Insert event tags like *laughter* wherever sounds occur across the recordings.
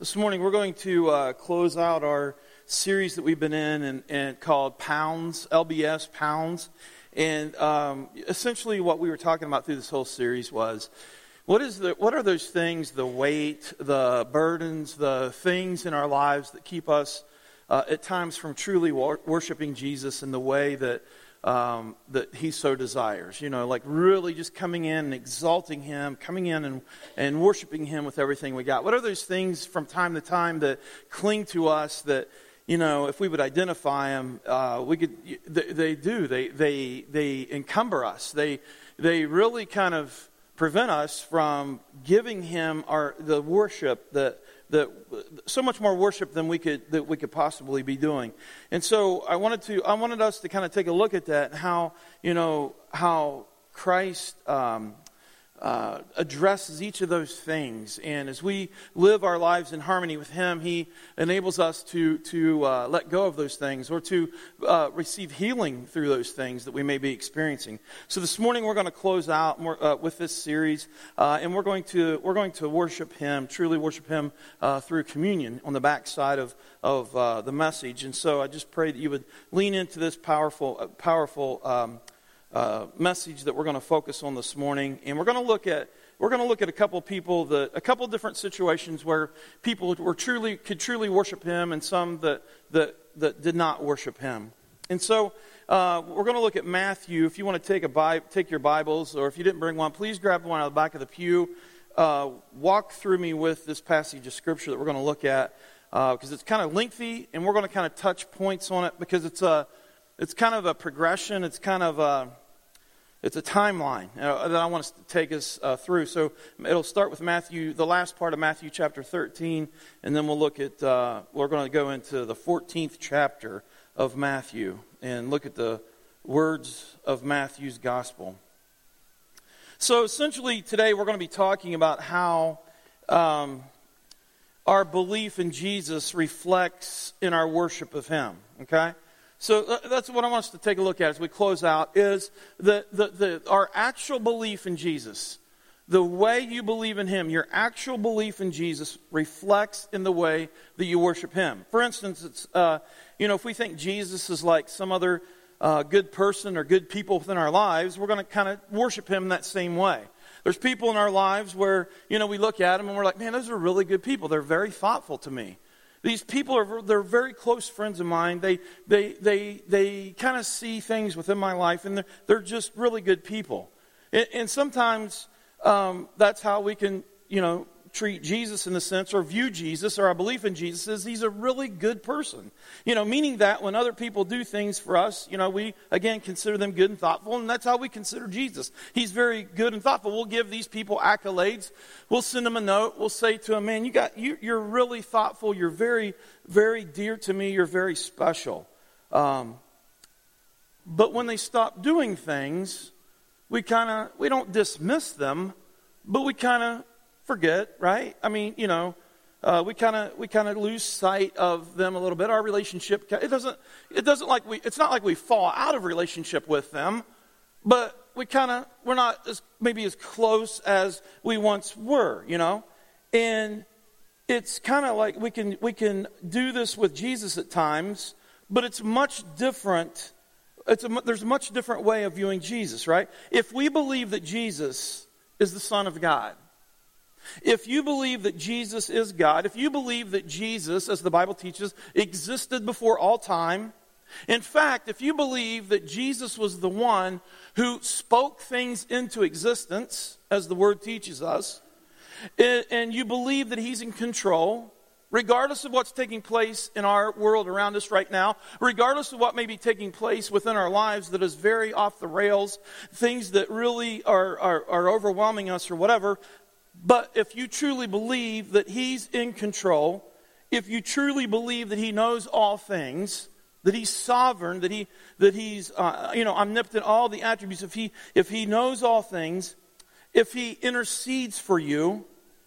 This morning we're going to uh, close out our series that we've been in and, and called Pounds, LBS Pounds. And um, essentially what we were talking about through this whole series was what, is the, what are those things, the weight, the burdens, the things in our lives that keep us uh, at times from truly wor- worshiping Jesus in the way that um, that he so desires. You know, like really just coming in and exalting him, coming in and, and worshiping him with everything we got. What are those things from time to time that cling to us that, you know, if we would identify them, uh, we could, they, they do. They, they, they encumber us. They, they really kind of prevent us from giving him our, the worship that so much more worship than we could that we could possibly be doing. And so I wanted to I wanted us to kind of take a look at that how you know how Christ um, uh, addresses each of those things. And as we live our lives in harmony with Him, He enables us to, to uh, let go of those things or to uh, receive healing through those things that we may be experiencing. So this morning we're going to close out more, uh, with this series, uh, and we're going, to, we're going to worship Him, truly worship Him uh, through communion on the back side of, of the message. And so I just pray that you would lean into this powerful, powerful um, uh, message that we're going to focus on this morning, and we're going to look at we're going to look at a couple people that a couple different situations where people were truly could truly worship Him, and some that that that did not worship Him. And so uh, we're going to look at Matthew. If you want to take a Bi- take your Bibles, or if you didn't bring one, please grab one out of the back of the pew. Uh, walk through me with this passage of Scripture that we're going to look at because uh, it's kind of lengthy, and we're going to kind of touch points on it because it's a it's kind of a progression. It's kind of a it's a timeline uh, that I want to take us uh, through. So it'll start with Matthew, the last part of Matthew chapter 13, and then we'll look at, uh, we're going to go into the 14th chapter of Matthew and look at the words of Matthew's gospel. So essentially, today we're going to be talking about how um, our belief in Jesus reflects in our worship of Him. Okay? So uh, that's what I want us to take a look at as we close out is the, the, the, our actual belief in Jesus. The way you believe in Him, your actual belief in Jesus reflects in the way that you worship Him. For instance, it's, uh, you know, if we think Jesus is like some other uh, good person or good people within our lives, we're going to kind of worship Him that same way. There's people in our lives where, you know, we look at them and we're like, man, those are really good people. They're very thoughtful to me. These people are they're very close friends of mine. They they they they kind of see things within my life, and they're they're just really good people. And, and sometimes um, that's how we can you know treat Jesus in the sense, or view Jesus, or our belief in Jesus is he's a really good person. You know, meaning that when other people do things for us, you know, we again consider them good and thoughtful, and that's how we consider Jesus. He's very good and thoughtful. We'll give these people accolades. We'll send them a note. We'll say to them, "Man, you got you, you're really thoughtful. You're very, very dear to me. You're very special." Um, but when they stop doing things, we kind of we don't dismiss them, but we kind of forget, right? I mean, you know, uh, we kind of we kind of lose sight of them a little bit. Our relationship it doesn't it doesn't like we it's not like we fall out of relationship with them, but we kind of we're not as maybe as close as we once were, you know, and it's kind of like we can we can do this with Jesus at times, but it's much different. It's a, there's a much different way of viewing Jesus, right? If we believe that Jesus is the Son of God, if you believe that Jesus is God, if you believe that Jesus, as the Bible teaches, existed before all time, in fact, if you believe that Jesus was the one who spoke things into existence, as the Word teaches us, and you believe that He's in control, regardless of what's taking place in our world around us right now, regardless of what may be taking place within our lives that is very off the rails, things that really are, are, are overwhelming us or whatever, but if you truly believe that He's in control, if you truly believe that He knows all things, that He's sovereign, that, he, that He's uh, you know, omnipotent, all the attributes, if he, if he knows all things, if He intercedes for you,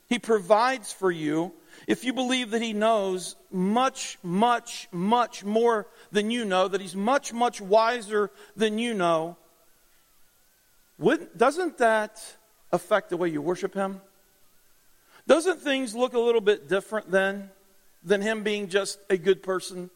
He provides for you, if you believe that He knows much, much, much more than you know, that He's much, much wiser than you know, doesn't that affect the way you worship Him? Doesn't things look a little bit different then than him being just a good person?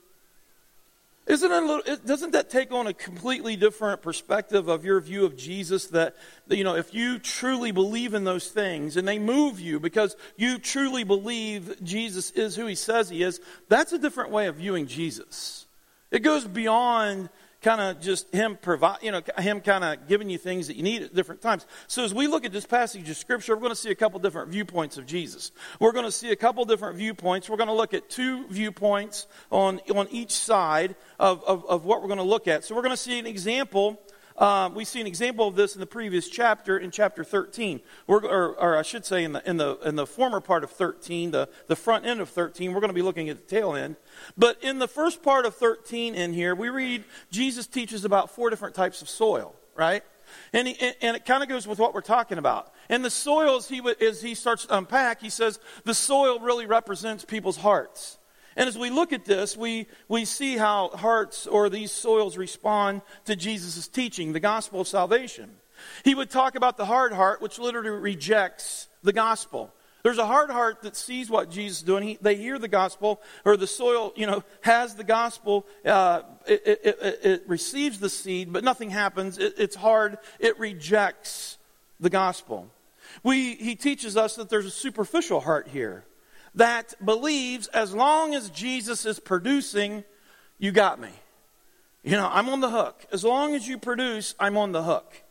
Isn't it little, doesn't that take on a completely different perspective of your view of Jesus that, you know, if you truly believe in those things and they move you because you truly believe Jesus is who he says he is, that's a different way of viewing Jesus. It goes beyond kind of just him provide, you know, him kind of giving you things that you need at different times. So as we look at this passage of scripture, we're going to see a couple different viewpoints of Jesus. We're going to see a couple different viewpoints. We're going to look at two viewpoints on, on each side of, of, of what we're going to look at. So we're going to see an example uh, we see an example of this in the previous chapter, in chapter 13. Or, or, I should say, in the, in, the, in the former part of 13, the, the front end of 13. We're going to be looking at the tail end. But in the first part of 13 in here, we read Jesus teaches about four different types of soil, right? And, he, and it kind of goes with what we're talking about. And the soils, he, as he starts to unpack, he says the soil really represents people's hearts. And as we look at this, we, we see how hearts or these soils respond to Jesus' teaching, the gospel of salvation. He would talk about the hard heart, which literally rejects the gospel. There's a hard heart that sees what Jesus is doing. He, they hear the gospel, or the soil, you know, has the gospel. Uh, it, it, it, it, receives the seed, but nothing happens. it's hard. It rejects the gospel. We, he teaches us that there's a superficial heart here that believes as long as Jesus is producing, you got me. You know, I'm on the hook. As long as you produce, I'm on the hook.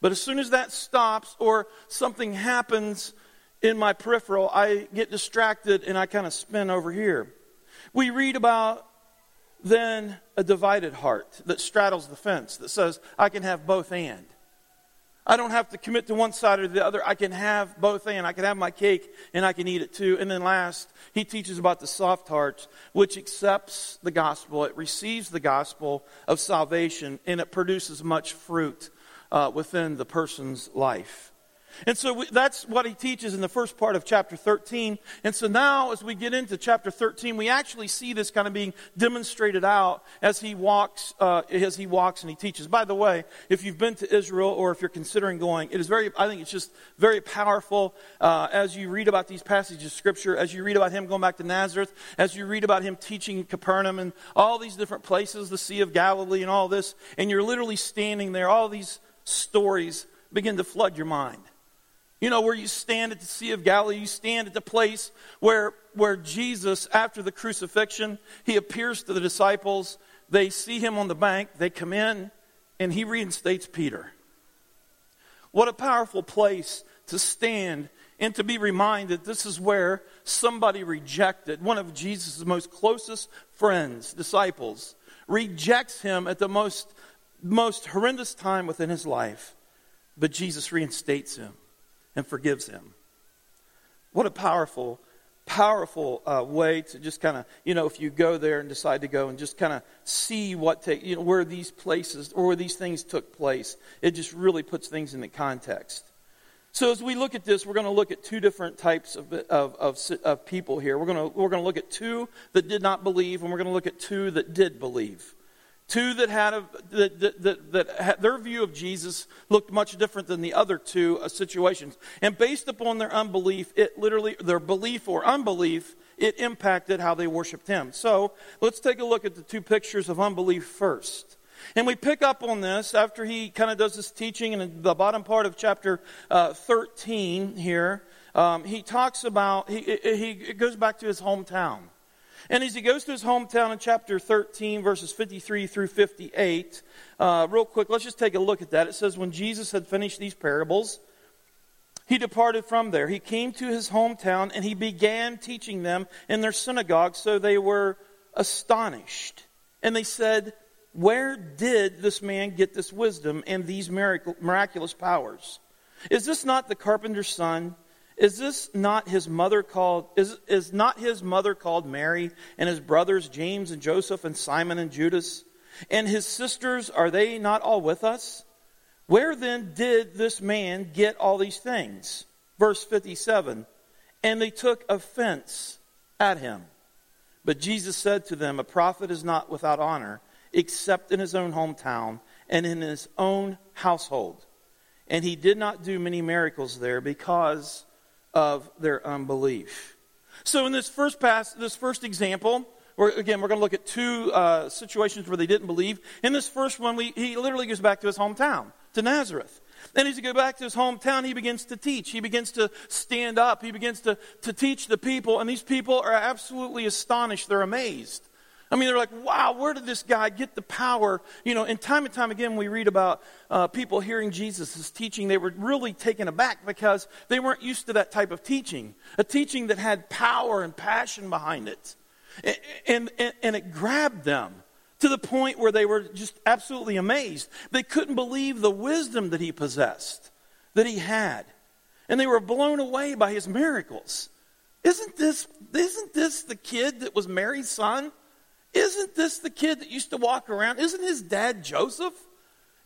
But as soon as that stops or something happens in my peripheral, I get distracted and I kind of spin over here. We read about then a divided heart that straddles the fence that says, I can have both and. I don't have to commit to one side or the other. I can have both and. I can have my cake and I can eat it too. And then last, he teaches about the soft heart, which accepts the gospel. It receives the gospel of salvation and it produces much fruit uh, within the person's life. And so we, that's what he teaches in the first part of chapter 13. And so now, as we get into chapter 13, we actually see this kind of being demonstrated out as he walks, uh, as he walks and he teaches. By the way, if you've been to Israel or if you're considering going, it is very, I think it's just very powerful uh, as you read about these passages of scripture, as you read about him going back to Nazareth, as you read about him teaching in Capernaum and all these different places, the Sea of Galilee and all this, and you're literally standing there, all these stories begin to flood your mind. You know, where you stand at the Sea of Galilee, you stand at the place where, where Jesus, after the crucifixion, he appears to the disciples. They see him on the bank, they come in, and he reinstates Peter. What a powerful place to stand and to be reminded this is where somebody rejected, one of Jesus' most closest friends, disciples, rejects him at the most, most horrendous time within his life. But Jesus reinstates him and forgives him. What a powerful, powerful uh, way to just kind of, you know, if you go there and decide to go and just kind of see what take, you know, where these places or where these things took place, it just really puts things in the context. So as we look at this, we're going to look at two different types of, of, of, of people here. We're going, to, we're going to look at two that did not believe, and we're going to look at two that did believe. Two that had a, that, that, that, that had, their view of Jesus looked much different than the other two uh, situations. And based upon their unbelief, it literally, their belief or unbelief, it impacted how they worshiped him. So let's take a look at the two pictures of unbelief first. And we pick up on this after he kind of does this teaching in the bottom part of chapter uh, 13 here. Um, he talks about, he, he goes back to his hometown. And as he goes to his hometown in chapter 13, verses 53 through 58, uh, real quick, let's just take a look at that. It says, When Jesus had finished these parables, he departed from there. He came to his hometown and he began teaching them in their synagogue, so they were astonished. And they said, Where did this man get this wisdom and these miraculous powers? Is this not the carpenter's son? Is this not his mother called is, is not his mother called Mary and his brothers James and Joseph and Simon and Judas? And his sisters are they not all with us? Where then did this man get all these things? Verse 57. And they took offense at him. But Jesus said to them, A prophet is not without honor, except in his own hometown and in his own household. And he did not do many miracles there because of their unbelief. So in this first pass, this first example, we're, again, we're going to look at two uh, situations where they didn't believe. In this first one, we, he literally goes back to his hometown, to Nazareth. Then as he goes back to his hometown, he begins to teach. He begins to stand up. He begins to, to teach the people. And these people are absolutely astonished. They're amazed. I mean, they're like, wow, where did this guy get the power? You know, and time and time again, we read about uh, people hearing Jesus' teaching. They were really taken aback because they weren't used to that type of teaching, a teaching that had power and passion behind it. And, and, and it grabbed them to the point where they were just absolutely amazed. They couldn't believe the wisdom that he possessed, that he had. And they were blown away by his miracles. Isn't this, isn't this the kid that was Mary's son? Isn't this the kid that used to walk around? Isn't his dad Joseph?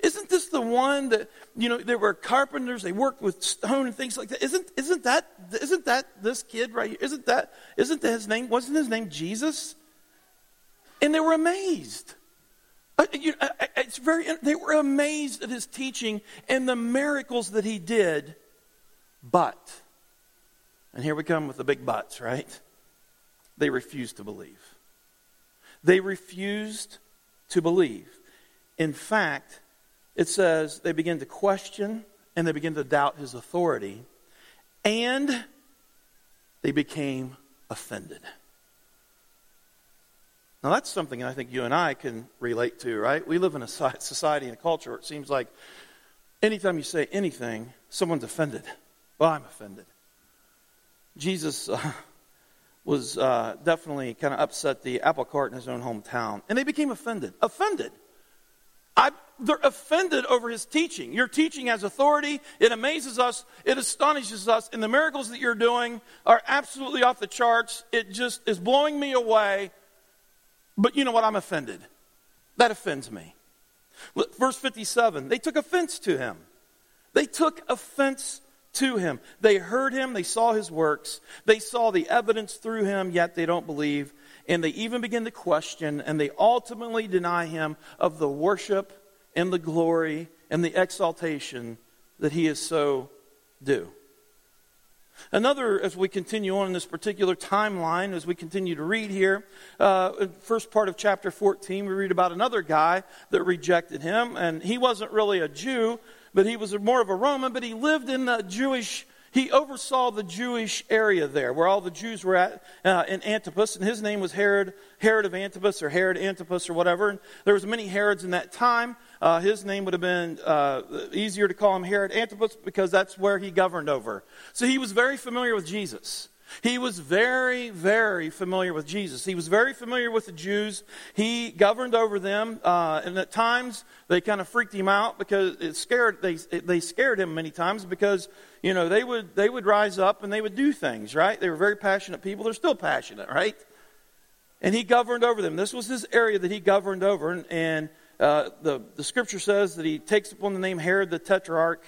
Isn't this the one that, you know, they were carpenters, they worked with stone and things like that? Isn't, isn't that, isn't that this kid right here? Isn't that, isn't that his name, wasn't his name Jesus? And they were amazed. Uh, uh, uh, it's very, they were amazed at his teaching and the miracles that he did. But, and here we come with the big buts, right? They refused to believe. They refused to believe. In fact, it says they begin to question and they begin to doubt his authority, and they became offended. Now, that's something I think you and I can relate to, right? We live in a society and a culture where it seems like anytime you say anything, someone's offended. Well, I'm offended. Jesus uh, was uh, definitely kind of upset the apple cart in his own hometown. And they became offended. Offended. I, they're offended over his teaching. Your teaching has authority. It amazes us. It astonishes us. And the miracles that you're doing are absolutely off the charts. It just is blowing me away. But you know what? I'm offended. That offends me. Verse 57 they took offense to him. They took offense to him. They heard him, they saw his works, they saw the evidence through him, yet they don't believe. And they even begin to question, and they ultimately deny him of the worship and the glory and the exaltation that he is so due. Another, as we continue on in this particular timeline, as we continue to read here, uh, first part of chapter 14, we read about another guy that rejected him, and he wasn't really a Jew, but he was more of a Roman, but he lived in the Jewish, he oversaw the Jewish area there where all the Jews were at uh, in Antipas, and his name was Herod, Herod of Antipas or Herod Antipas or whatever. And there was many Herods in that time. Uh, his name would have been uh, easier to call him Herod Antipas because that's where he governed over. So he was very familiar with Jesus. He was very, very familiar with Jesus. He was very familiar with the Jews. He governed over them, uh, and at times they kind of freaked him out because it scared they they scared him many times because you know they would they would rise up and they would do things right. They were very passionate people. They're still passionate, right? And he governed over them. This was his area that he governed over, and, and uh, the the scripture says that he takes upon the name Herod the Tetrarch,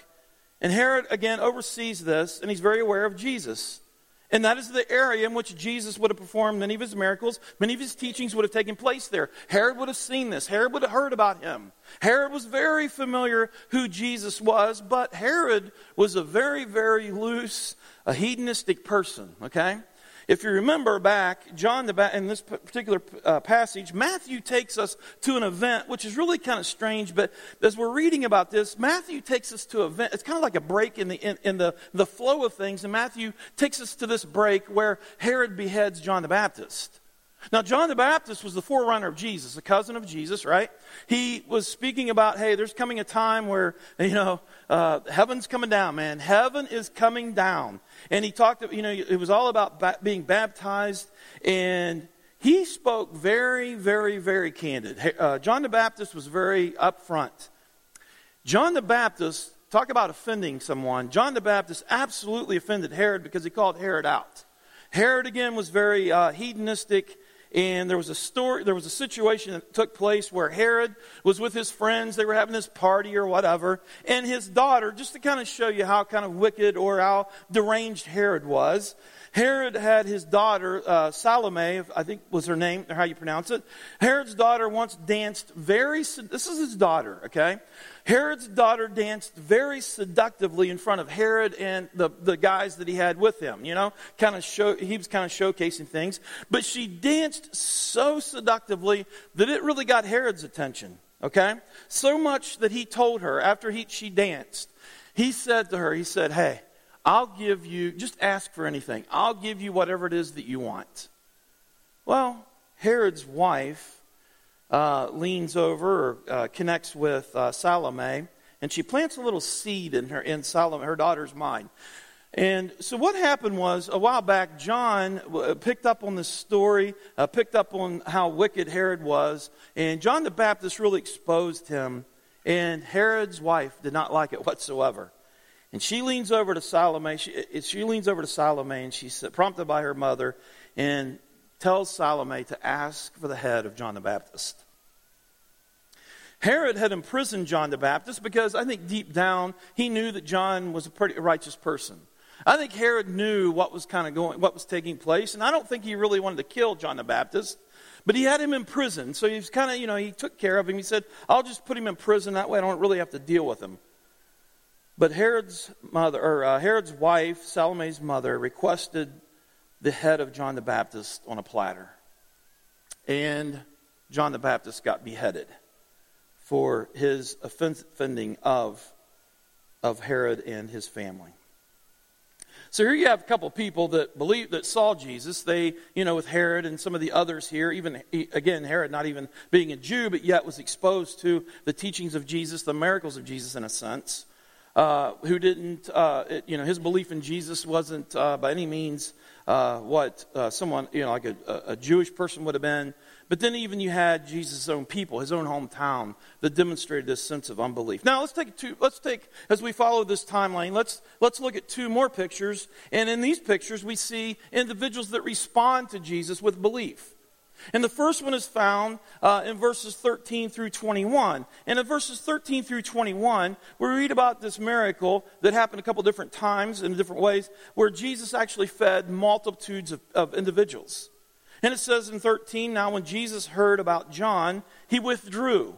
and Herod again oversees this, and he's very aware of Jesus. And that is the area in which Jesus would have performed many of his miracles. Many of his teachings would have taken place there. Herod would have seen this. Herod would have heard about him. Herod was very familiar who Jesus was, but Herod was a very, very loose, a hedonistic person, okay? If you remember back, John the ba- in this particular uh, passage, Matthew takes us to an event which is really kind of strange. But as we're reading about this, Matthew takes us to an event. It's kind of like a break in the in, in the the flow of things, and Matthew takes us to this break where Herod beheads John the Baptist. Now, John the Baptist was the forerunner of Jesus, a cousin of Jesus, right? He was speaking about, hey, there's coming a time where, you know, uh, heaven's coming down, man. Heaven is coming down. And he talked, you know, it was all about ba- being baptized. And he spoke very, very, very candid. Uh, John the Baptist was very upfront. John the Baptist, talk about offending someone. John the Baptist absolutely offended Herod because he called Herod out. Herod, again, was very uh, hedonistic and there was a story there was a situation that took place where herod was with his friends. They were having this party or whatever. And his daughter just to kind of show you how kind of wicked or how deranged herod was Herod had his daughter, uh, Salome, I think was her name, or how you pronounce it. Herod's daughter once danced very, this is his daughter, okay? Herod's daughter danced very seductively in front of Herod and the, the guys that he had with him, you know? Kind of show, he was kind of showcasing things. But she danced so seductively that it really got Herod's attention, okay? So much that he told her after he, she danced, he said to her, he said, hey, I'll give you, just ask for anything. I'll give you whatever it is that you want. Well, Herod's wife uh, leans over or uh, connects with uh, Salome, and she plants a little seed in her in Salome, her daughter's mind. And so what happened was a while back, John uh, picked up on this story, uh, picked up on how wicked Herod was, and John the Baptist really exposed him. And Herod's wife did not like it whatsoever. And she leans over to Salome. She, she leans over to Salome, and she's prompted by her mother, and tells Salome to ask for the head of John the Baptist. Herod had imprisoned John the Baptist because I think deep down he knew that John was a pretty righteous person. I think Herod knew what was kind of going, what was taking place, and I don't think he really wanted to kill John the Baptist, but he had him in prison. So he was kind of, you know, he took care of him. He said, "I'll just put him in prison that way. I don't really have to deal with him." But Herod's mother, or uh, Herod's wife, Salome's mother, requested the head of John the Baptist on a platter. And John the Baptist got beheaded for his offending of, of Herod and his family. So here you have a couple people that believe that saw Jesus. They, you know, with Herod and some of the others here, even again Herod not even being a Jew, but yet was exposed to the teachings of Jesus, the miracles of Jesus in a sense uh, who didn't, uh, it, you know, his belief in Jesus wasn't uh, by any means uh, what someone, you know, like a, a, Jewish person would have been. But then even you had Jesus' own people, his own hometown, that demonstrated this sense of unbelief. Now let's take two. Let's take as we follow this timeline. Let's let's look at two more pictures, and in these pictures we see individuals that respond to Jesus with belief. And the first one is found uh, in verses 13 through 21. And in verses 13 through 21, we read about this miracle that happened a couple different times in different ways, where Jesus actually fed multitudes of, of individuals. And it says in 13, now when Jesus heard about John, he withdrew.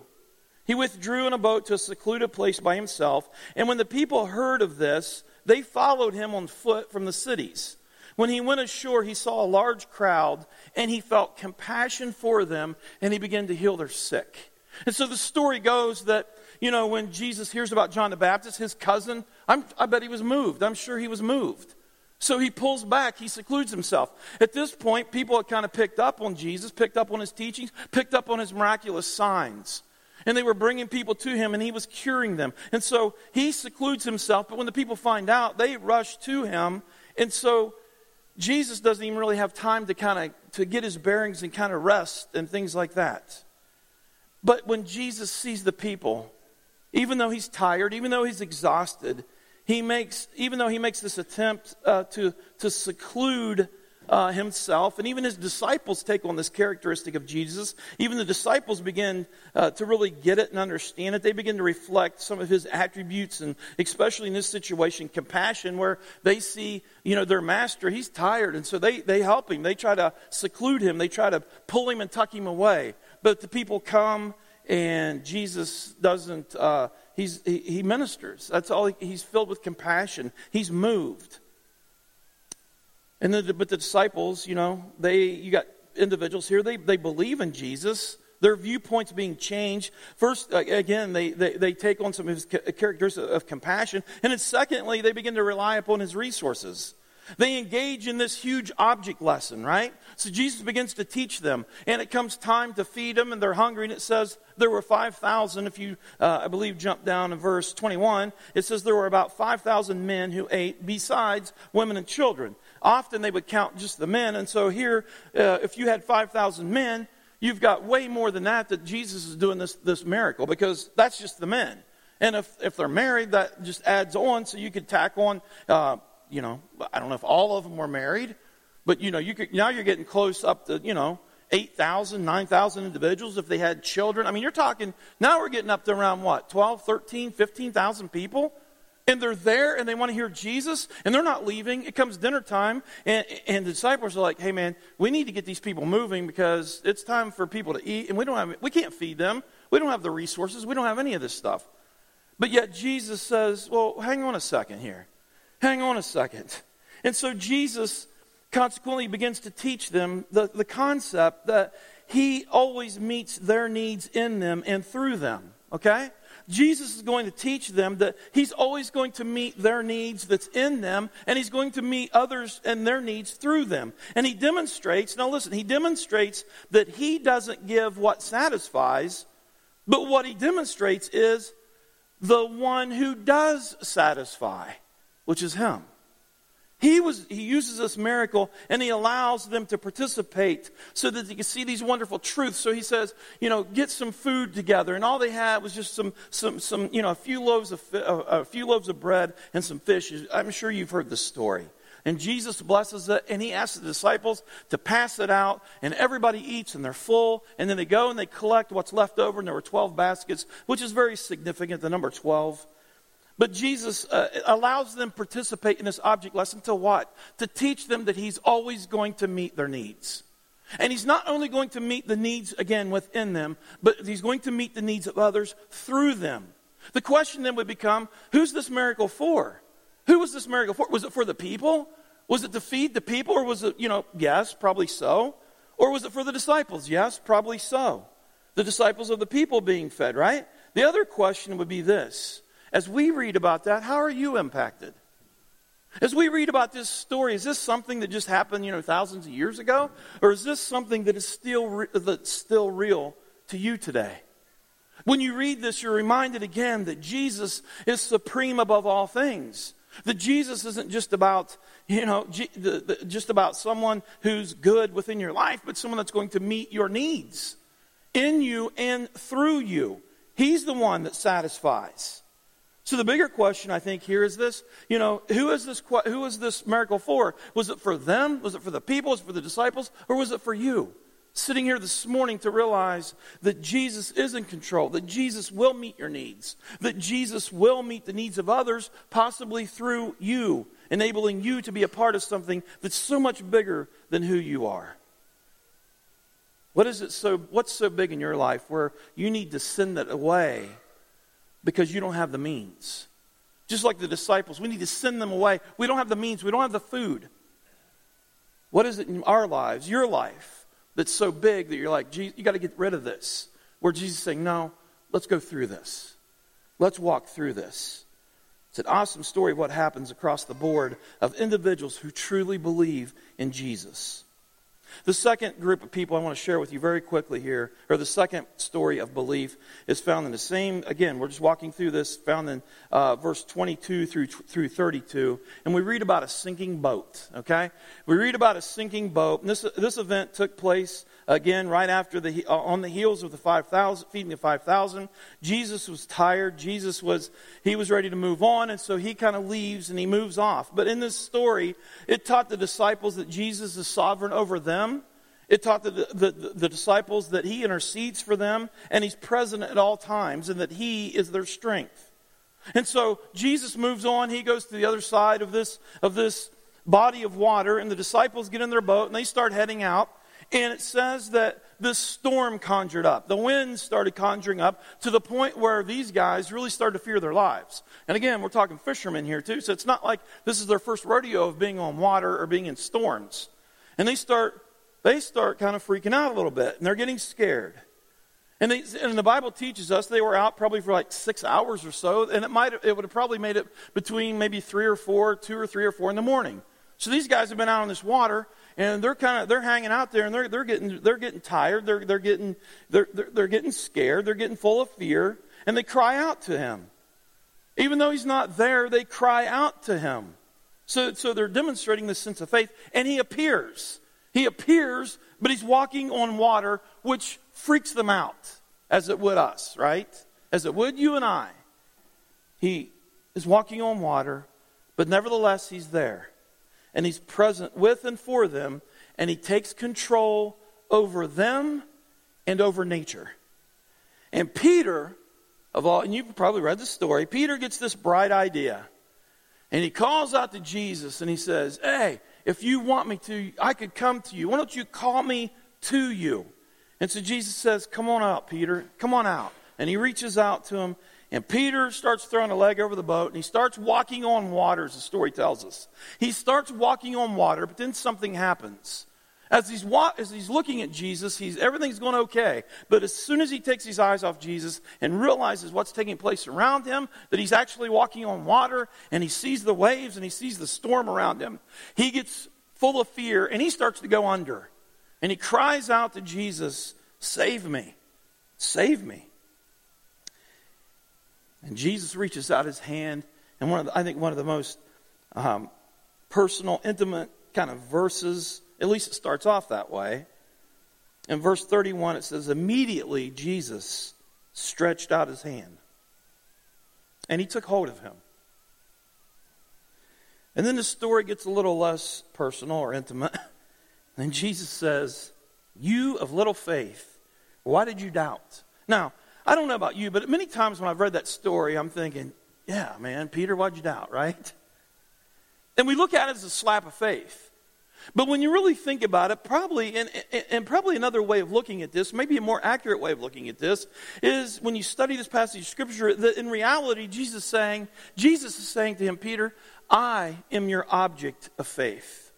He withdrew in a boat to a secluded place by himself. And when the people heard of this, they followed him on foot from the cities. When he went ashore, he saw a large crowd and he felt compassion for them and he began to heal their sick. And so the story goes that, you know, when Jesus hears about John the Baptist, his cousin, I'm, I bet he was moved. I'm sure he was moved. So he pulls back, he secludes himself. At this point, people had kind of picked up on Jesus, picked up on his teachings, picked up on his miraculous signs. And they were bringing people to him and he was curing them. And so he secludes himself, but when the people find out, they rush to him. And so Jesus doesn't even really have time to kind of to get his bearings and kind of rest and things like that. But when Jesus sees the people, even though he's tired, even though he's exhausted, he makes even though he makes this attempt uh, to to seclude uh, himself, and even his disciples take on this characteristic of Jesus. Even the disciples begin uh, to really get it and understand it. They begin to reflect some of his attributes, and especially in this situation, compassion, where they see, you know, their master, he's tired, and so they, they help him. They try to seclude him, they try to pull him and tuck him away. But the people come, and Jesus doesn't, uh, he's, he, he ministers. That's all. He, he's filled with compassion, he's moved. And then, but the disciples, you know, they, you got individuals here, they, they believe in Jesus. Their viewpoints being changed. First, again, they, they, they take on some of his characters of compassion. And then secondly, they begin to rely upon his resources. They engage in this huge object lesson, right? So Jesus begins to teach them, and it comes time to feed them, and they're hungry. And it says there were 5,000. If you, uh, I believe, jump down in verse 21, it says there were about 5,000 men who ate, besides women and children. Often they would count just the men, and so here, uh, if you had 5,000 men, you've got way more than that that Jesus is doing this, this miracle because that's just the men. And if, if they're married, that just adds on. So you could tack on uh, you know, I don't know if all of them were married, but you know, you could, now you're getting close up to, you know, 8,000, 9,000 individuals if they had children. I mean, you're talking, now we're getting up to around what, 12, 13, 15,000 people? And they're there and they want to hear Jesus and they're not leaving. It comes dinner time and, and the disciples are like, hey man, we need to get these people moving because it's time for people to eat and we don't have, we can't feed them. We don't have the resources. We don't have any of this stuff. But yet Jesus says, well, hang on a second here. Hang on a second. And so Jesus consequently begins to teach them the, the concept that he always meets their needs in them and through them. Okay? Jesus is going to teach them that he's always going to meet their needs that's in them, and he's going to meet others and their needs through them. And he demonstrates, now listen, he demonstrates that he doesn't give what satisfies, but what he demonstrates is the one who does satisfy, which is him. He, was, he uses this miracle and he allows them to participate so that they can see these wonderful truths. So he says, you know, get some food together. And all they had was just some, some, some you know, a few loaves of, a few loaves of bread and some fish. I'm sure you've heard this story. And Jesus blesses it and he asks the disciples to pass it out and everybody eats and they're full. And then they go and they collect what's left over and there were 12 baskets, which is very significant, the number 12. But Jesus uh, allows them to participate in this object lesson to what? To teach them that he's always going to meet their needs. And he's not only going to meet the needs again within them, but he's going to meet the needs of others through them. The question then would become, who's this miracle for? Who was this miracle for? Was it for the people? Was it to feed the people? Or was it, you know, yes, probably so. Or was it for the disciples? Yes, probably so. The disciples of the people being fed, right? The other question would be this as we read about that, how are you impacted? As we read about this story, is this something that just happened, you know, thousands of years ago? Or is this something that is still, re- that's still real to you today? When you read this, you're reminded again that Jesus is supreme above all things. That Jesus isn't just about, you know, just about someone who's good within your life, but someone that's going to meet your needs in you and through you. He's the one that satisfies. So the bigger question I think here is this, you know, who is this who is this miracle for? Was it for them? Was it for the people? Was it for the disciples? Or was it for you? Sitting here this morning to realize that Jesus is in control, that Jesus will meet your needs, that Jesus will meet the needs of others, possibly through you, enabling you to be a part of something that's so much bigger than who you are. What is it so what's so big in your life where you need to send it away because you don't have the means. Just like the disciples, we need to send them away. We don't have the means, we don't have the food. What is it in our lives, your life, that's so big that you're like, you got to get rid of this? Where Jesus is saying, no, let's go through this. Let's walk through this. It's an awesome story of what happens across the board of individuals who truly believe in Jesus. The second group of people I want to share with you very quickly here, or the second story of belief, is found in the same, again, we're just walking through this, found in uh, verse 22 through, through 32. And we read about a sinking boat, okay? We read about a sinking boat. And this, this event took place again right after the uh, on the heels of the 5000 feeding the 5000 jesus was tired. Jesus was he was ready to move on and so he kind of leaves and he moves off. But in this story it taught the disciples that jesus is sovereign over them. It taught the, the, the, disciples that he intercedes for them and he's present at all times and that he is their strength. And so jesus moves on. He goes to the other side of this of this body of water and the disciples get in their boat and they start heading out and it says that this storm conjured up. The wind started conjuring up to the point where these guys really started to fear their lives. And again, we're talking fishermen here too, so it's not like this is their first rodeo of being on water or being in storms. And they start they start kind of freaking out a little bit and they're getting scared. And, they, and the Bible teaches us they were out probably for like six hours or so, and it might it would have probably made it between maybe three or four, two or three or four in the morning. So these guys have been out on this water, and they're kind of they're hanging out there and they're, they're getting they're getting tired. They're, they're getting they're, they're, they're getting scared. They're getting full of fear and they cry out to him. Even though he's not there they cry out to him. So, so they're demonstrating this sense of faith and he appears. He appears but he's walking on water which freaks them out as it would us right? As it would you and i. He is walking on water but nevertheless he's there and He's present with and for them, and He takes control over them and over nature. And Peter, of all, and you've probably read the story, Peter gets this bright idea. And he calls out to Jesus and he says, Hey, if you want me to, I could come to you. Why don't you call me to you? And so Jesus says, Come on out, Peter. Come on out. And he reaches out to him. And Peter starts throwing a leg over the boat and he starts walking on water, as the story tells us. He starts walking on water, but then something happens. As he's, wa- as he's looking at Jesus, he's, everything's going okay. But as soon as he takes his eyes off Jesus and realizes what's taking place around him, that he's actually walking on water, and he sees the waves and he sees the storm around him, he gets full of fear and he starts to go under. And he cries out to Jesus, Save me! Save me! And Jesus reaches out his hand, and one of the, I think one of the most um, personal, intimate kind of verses at least it starts off that way. In verse 31, it says, Immediately Jesus stretched out his hand and he took hold of him. And then the story gets a little less personal or intimate. *laughs* And Jesus says, You of little faith, why did you doubt? Now, I don't know about you, but many times when I've read that story, I'm thinking, Yeah, man, Peter, why'd you doubt, right? And we look at it as a slap of faith. But when you really think about it, probably, and, and, probably another way of looking at this, maybe a more accurate way of looking at this, is when you study this passage of Scripture, that in reality, Jesus saying, Jesus is saying to him, Peter, I am your object of faith.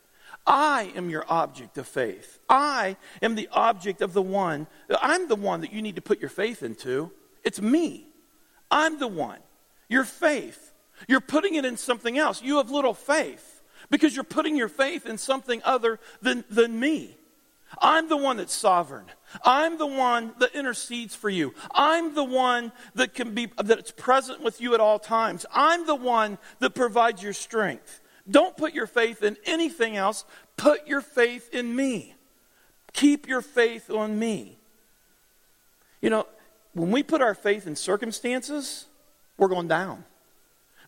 I am your object of faith. I am the object of the one. I'm the one that you need to put your faith into. It's me. I'm the one. Your faith. You're putting it in something else. You have little faith because you're putting your faith in something other than, than me. I'm the one that's sovereign. I'm the one that intercedes for you. I'm the one that can be that's present with you at all times. I'm the one that provides your strength. Don't put your faith in anything else. Put your faith in me. Keep your faith on me. You know, when we put our faith in circumstances, we're going down.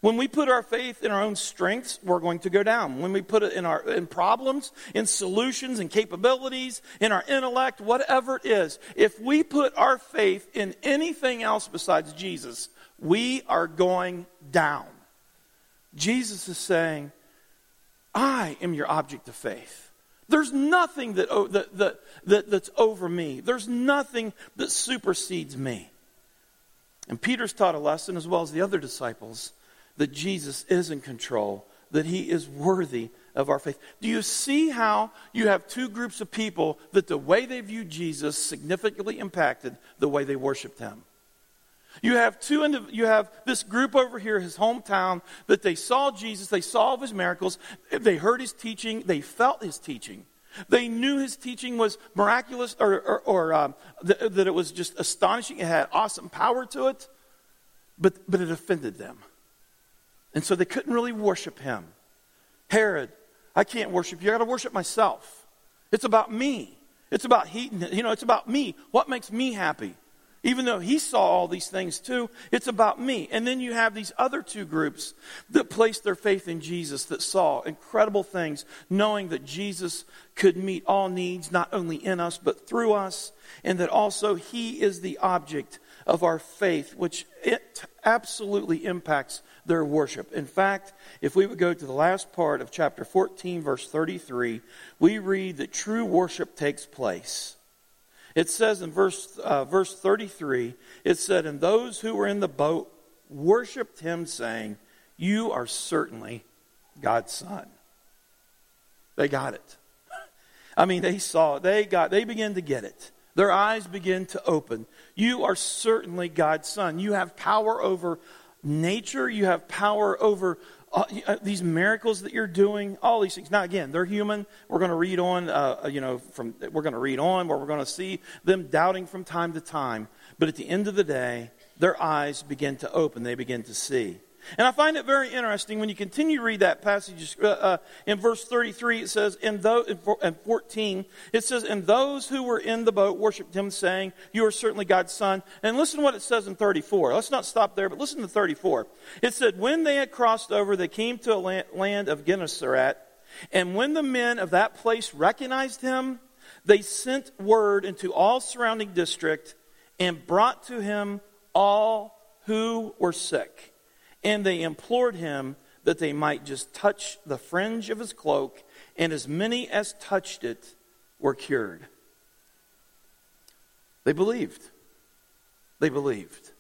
When we put our faith in our own strengths, we're going to go down. When we put it in our in problems, in solutions, in capabilities, in our intellect, whatever it is, if we put our faith in anything else besides Jesus, we are going down. Jesus is saying, I am your object of faith. There's nothing that, that, that, that, that's over me. There's nothing that supersedes me. And Peter's taught a lesson, as well as the other disciples, that Jesus is in control, that he is worthy of our faith. Do you see how you have two groups of people that the way they view Jesus significantly impacted the way they worshiped him? You have two you have this group over here, his hometown, that they saw Jesus, they saw his miracles, they heard his teaching, they felt his teaching. They knew his teaching was miraculous or, or, or um, th- that it was just astonishing. It had awesome power to it, but, but it offended them. And so they couldn't really worship him. Herod, I can't worship you. I got to worship myself. It's about me. It's about he, you know, it's about me. What makes me happy? Even though he saw all these things too, it's about me. And then you have these other two groups that placed their faith in Jesus, that saw incredible things, knowing that Jesus could meet all needs, not only in us, but through us, and that also he is the object of our faith, which it absolutely impacts their worship. In fact, if we would go to the last part of chapter 14, verse 33, we read that true worship takes place. It says in verse, uh, verse 33, it said, And those who were in the boat worshiped him, saying, You are certainly God's son. They got it. *laughs* I mean, they saw it. They got, they began to get it. Their eyes begin to open. You are certainly God's son. You have power over nature. You have power over uh, these miracles that you're doing. All these things. Now, again, they're human. We're going to read on. Uh, uh, you know, from we're going to read on where we're going to see them doubting from time to time. But at the end of the day, their eyes begin to open. They begin to see. And I find it very interesting when you continue to read that passage uh, uh, in verse 33, it says, in, those, in 14, it says, And those who were in the boat worshiped him, saying, You are certainly God's son. And listen to what it says in 34. Let's not stop there, but listen to 34. It said, When they had crossed over, they came to a land of Gennesaret. And when the men of that place recognized him, they sent word into all surrounding district and brought to him all who were sick and they implored him that they might just touch the fringe of his cloak, and as many as touched it were cured. They believed. They believed.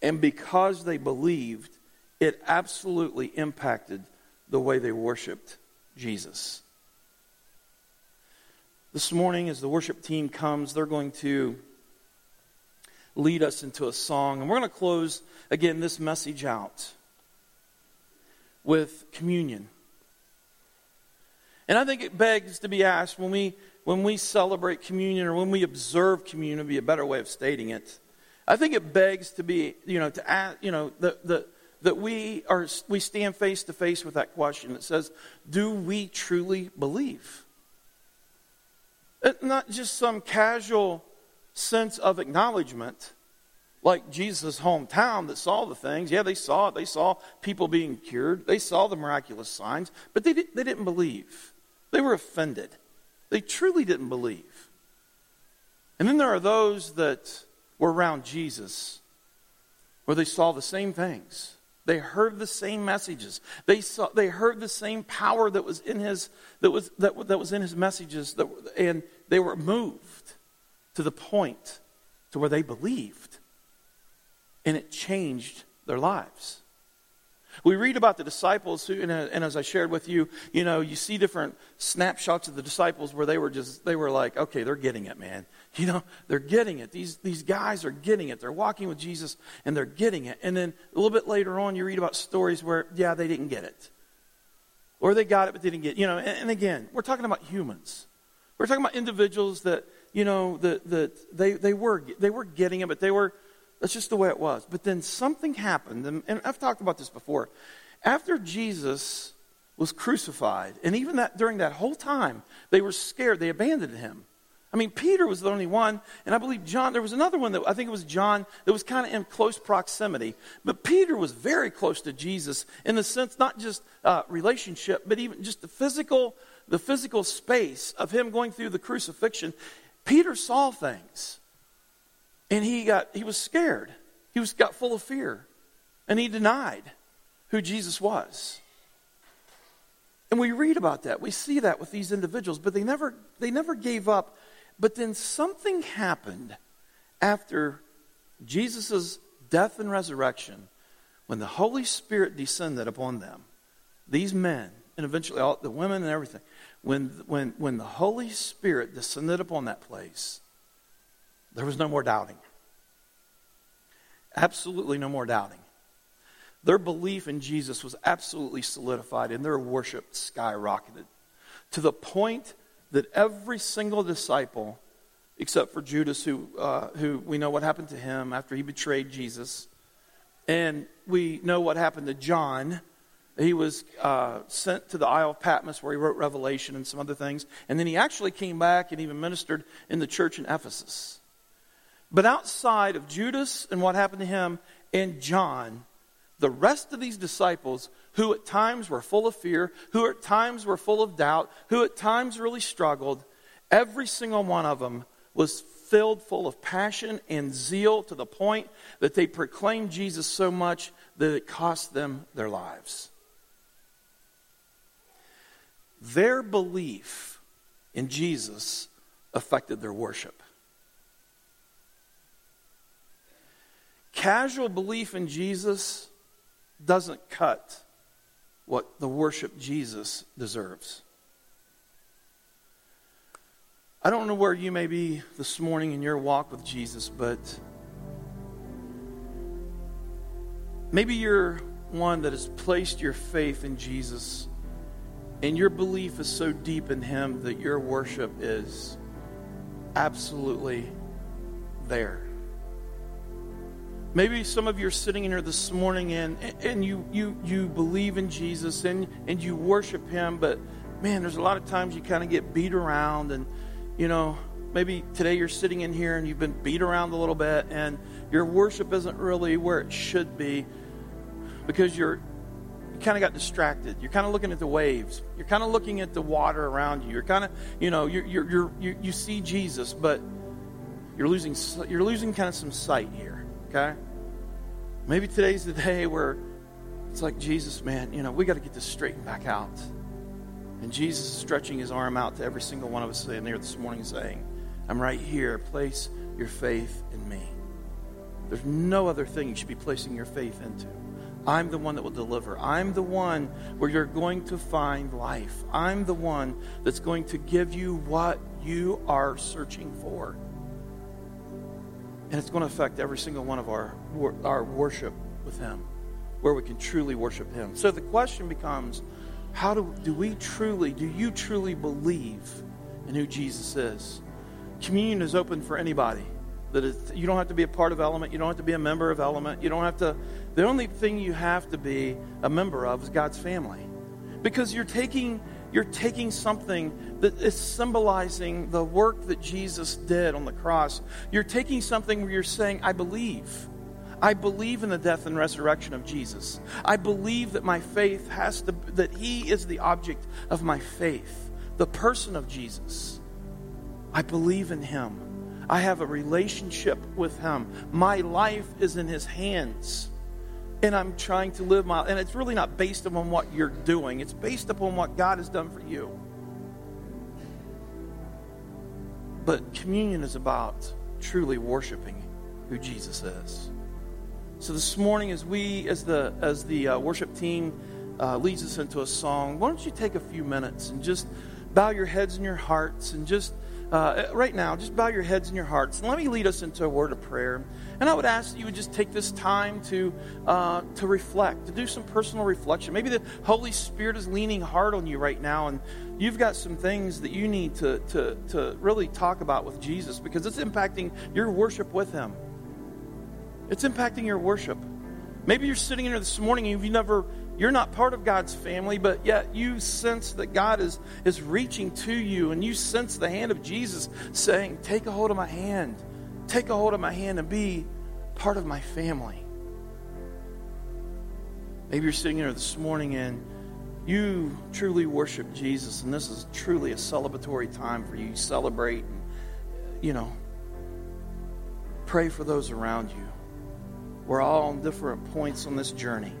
And because they believed, it absolutely impacted the way they worshiped Jesus. This morning, as the worship team comes, they're going to lead us into a song. And we're going to close, again, this message out with communion. And I think it begs to be asked when we, when we celebrate communion or when we observe communion, would be a better way of stating it. I think it begs to be, you know, to ask, you know, the, the, that we are we stand face to face with that question that says, do we truly believe? It's not just some casual sense of acknowledgement like Jesus' hometown that saw the things. Yeah, they saw it. They saw people being cured. They saw the miraculous signs, but they, did, they didn't believe. They were offended. They truly didn't believe. And then there are those that were around Jesus where they saw the same things. They heard the same messages. They saw they heard the same power that was in his that was that, that was in his messages that, and they were moved to the point to where they believed. And it changed their lives. We read about the disciples, who, and, uh, and, as I shared with you, you know, you see different snapshots of the disciples where they were just, they were like, okay, they're getting it, man. *laughs* You know, they're getting it. These, these guys are getting it. They're walking with Jesus and they're getting it. And then a little bit later on, you read about stories where, yeah, they didn't get it. Or they got it, but they didn't get. You know, and, and again, we're talking about humans. We're talking about individuals that, you know, that, that they, they, were, they were getting it, but they were, that's just the way it was. But then something happened, and, and I've talked about this before. After Jesus was crucified, and even that during that whole time, they were scared. They abandoned him. I mean, Peter was the only one, and I believe John, there was another one that I think it was John that was kind of in close proximity. But Peter was very close to Jesus in the sense, not just uh, relationship, but even just the physical, the physical space of him going through the crucifixion. Peter saw things. And he got he was scared. He was got full of fear. And he denied who Jesus was. And we read about that. We see that with these individuals, but they never they never gave up. But then something happened after Jesus' death and resurrection when the Holy Spirit descended upon them. These men, and eventually all the women and everything, when, when, when the Holy Spirit descended upon that place, there was no more doubting. Absolutely no more doubting. Their belief in Jesus was absolutely solidified, and their worship skyrocketed to the point that every single disciple, except for Judas, who, uh, who we know what happened to him after he betrayed Jesus, and we know what happened to John. He was uh, sent to the Isle of Patmos where he wrote Revelation and some other things. And then he actually came back and even ministered in the church in Ephesus. But outside of Judas and what happened to him and John, the rest of these disciples, who at times were full of fear, who at times were full of doubt, who at times really struggled, every single one of them was filled full of passion and zeal to the point that they proclaimed Jesus so much that it cost them their lives. Their belief in Jesus affected their worship. Casual belief in Jesus doesn't cut what the worship Jesus deserves. I don't know where you may be this morning in your walk with Jesus, but maybe you're one that has placed your faith in Jesus and your belief is so deep in Him that your worship is absolutely there. Maybe some of you are sitting in here this morning and, and you, you, you believe in Jesus and, and you worship Him, but man, there's a lot of times you kind of get beat around. And, you know, maybe today you're sitting in here and you've been beat around a little bit and your worship isn't really where it should be because you're, you kind of got distracted. You're kind of looking at the waves. You're kind of looking at the water around you. You're kind of, you know, you're, you're, you're, you, you see Jesus, but you're losing, you're losing kind of some sight here, okay? Maybe today's the day where it's like, Jesus, man, you know, we got to get this straightened back out. And Jesus is stretching his arm out to every single one of us in here this morning saying, I'm right here. Place your faith in me. There's no other thing you should be placing your faith into. I'm the one that will deliver. I'm the one where you're going to find life. I'm the one that's going to give you what you are searching for. And it's going to affect every single one of our, our worship with Him, where we can truly worship Him. So the question becomes how do, do we truly, do you truly believe in who Jesus is? Communion is open for anybody. That you don't have to be a part of Element. You don't have to be a member of Element. You don't have to. The only thing you have to be a member of is God's family, because you're taking you're taking something that is symbolizing the work that Jesus did on the cross. You're taking something where you're saying, "I believe." I believe in the death and resurrection of Jesus. I believe that my faith has to, that He is the object of my faith, the person of Jesus. I believe in Him. I have a relationship with Him. My life is in His hands. And I'm trying to live my, and it's really not based upon what you're doing, it's based upon what God has done for you. But communion is about truly worshiping who Jesus is. So this morning, as we, as the as the uh, worship team uh, leads us into a song, why don't you take a few minutes and just bow your heads and your hearts and just uh, right now, just bow your heads and your hearts and let me lead us into a word of prayer. And I would ask that you would just take this time to uh, to reflect, to do some personal reflection. Maybe the Holy Spirit is leaning hard on you right now, and you've got some things that you need to to to really talk about with Jesus because it's impacting your worship with Him. It's impacting your worship. Maybe you're sitting here this morning and you've never you're not part of God's family, but yet you sense that God is, is reaching to you and you sense the hand of Jesus saying, Take a hold of my hand. Take a hold of my hand and be part of my family. Maybe you're sitting here this morning and you truly worship Jesus, and this is truly a celebratory time for you. Celebrate and, you know, pray for those around you. We're all on different points on this journey.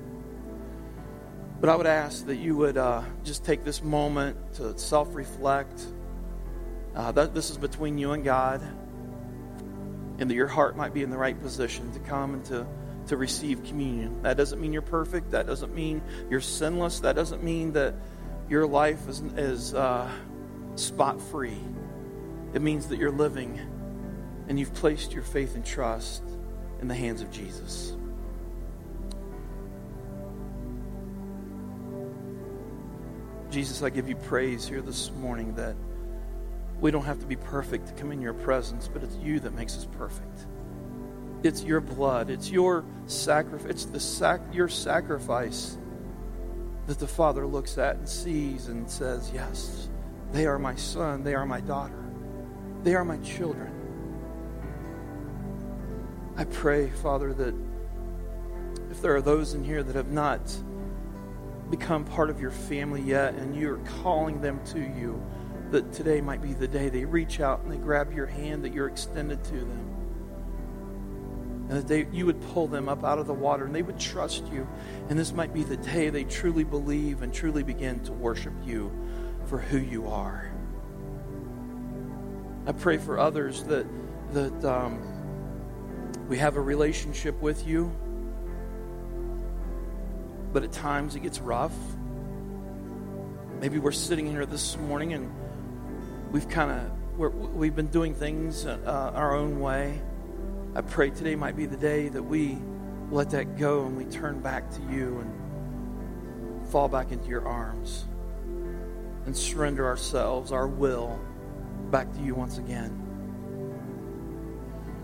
But I would ask that you would uh, just take this moment to self reflect. Uh, that this is between you and God, and that your heart might be in the right position to come and to, to receive communion. That doesn't mean you're perfect. That doesn't mean you're sinless. That doesn't mean that your life is, is uh, spot free. It means that you're living and you've placed your faith and trust in the hands of Jesus. Jesus, I give you praise here this morning that we don't have to be perfect to come in your presence, but it's you that makes us perfect. It's your blood, it's your sacrifice, it's the sac- your sacrifice that the Father looks at and sees and says, Yes, they are my son, they are my daughter, they are my children. I pray, Father, that if there are those in here that have not become part of your family yet and you're calling them to you, that today might be the day they reach out and they grab your hand that you're extended to them. And that they, you would pull them up out of the water and they would trust you. And this might be the day they truly believe and truly begin to worship you for who you are. I pray for others that, that um, we have a relationship with you but at times it gets rough. Maybe we're sitting here this morning and we've kind of we've been doing things uh, our own way. I pray today might be the day that we let that go and we turn back to you and fall back into your arms and surrender ourselves, our will, back to you once again.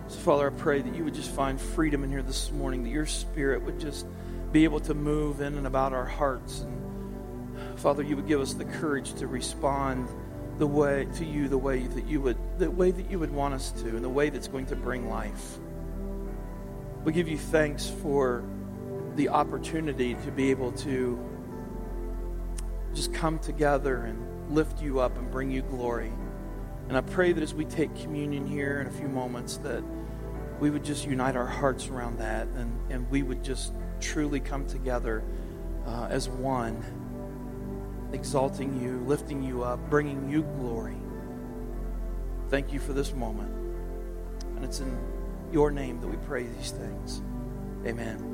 So, Father, I pray that you would just find freedom in here this morning, that your spirit would just be able to move in and about our hearts. And Father, you would give us the courage to respond the way to you the way that you would the way that you would want us to and the way that's going to bring life. We give you thanks for the opportunity to be able to just come together and lift you up and bring you glory. And I pray that as we take communion here in a few moments that we would just unite our hearts around that and, and we would just truly come together uh, as one, exalting you, lifting you up, bringing you glory. Thank you for this moment. And it's in your name that we pray these things. Amen.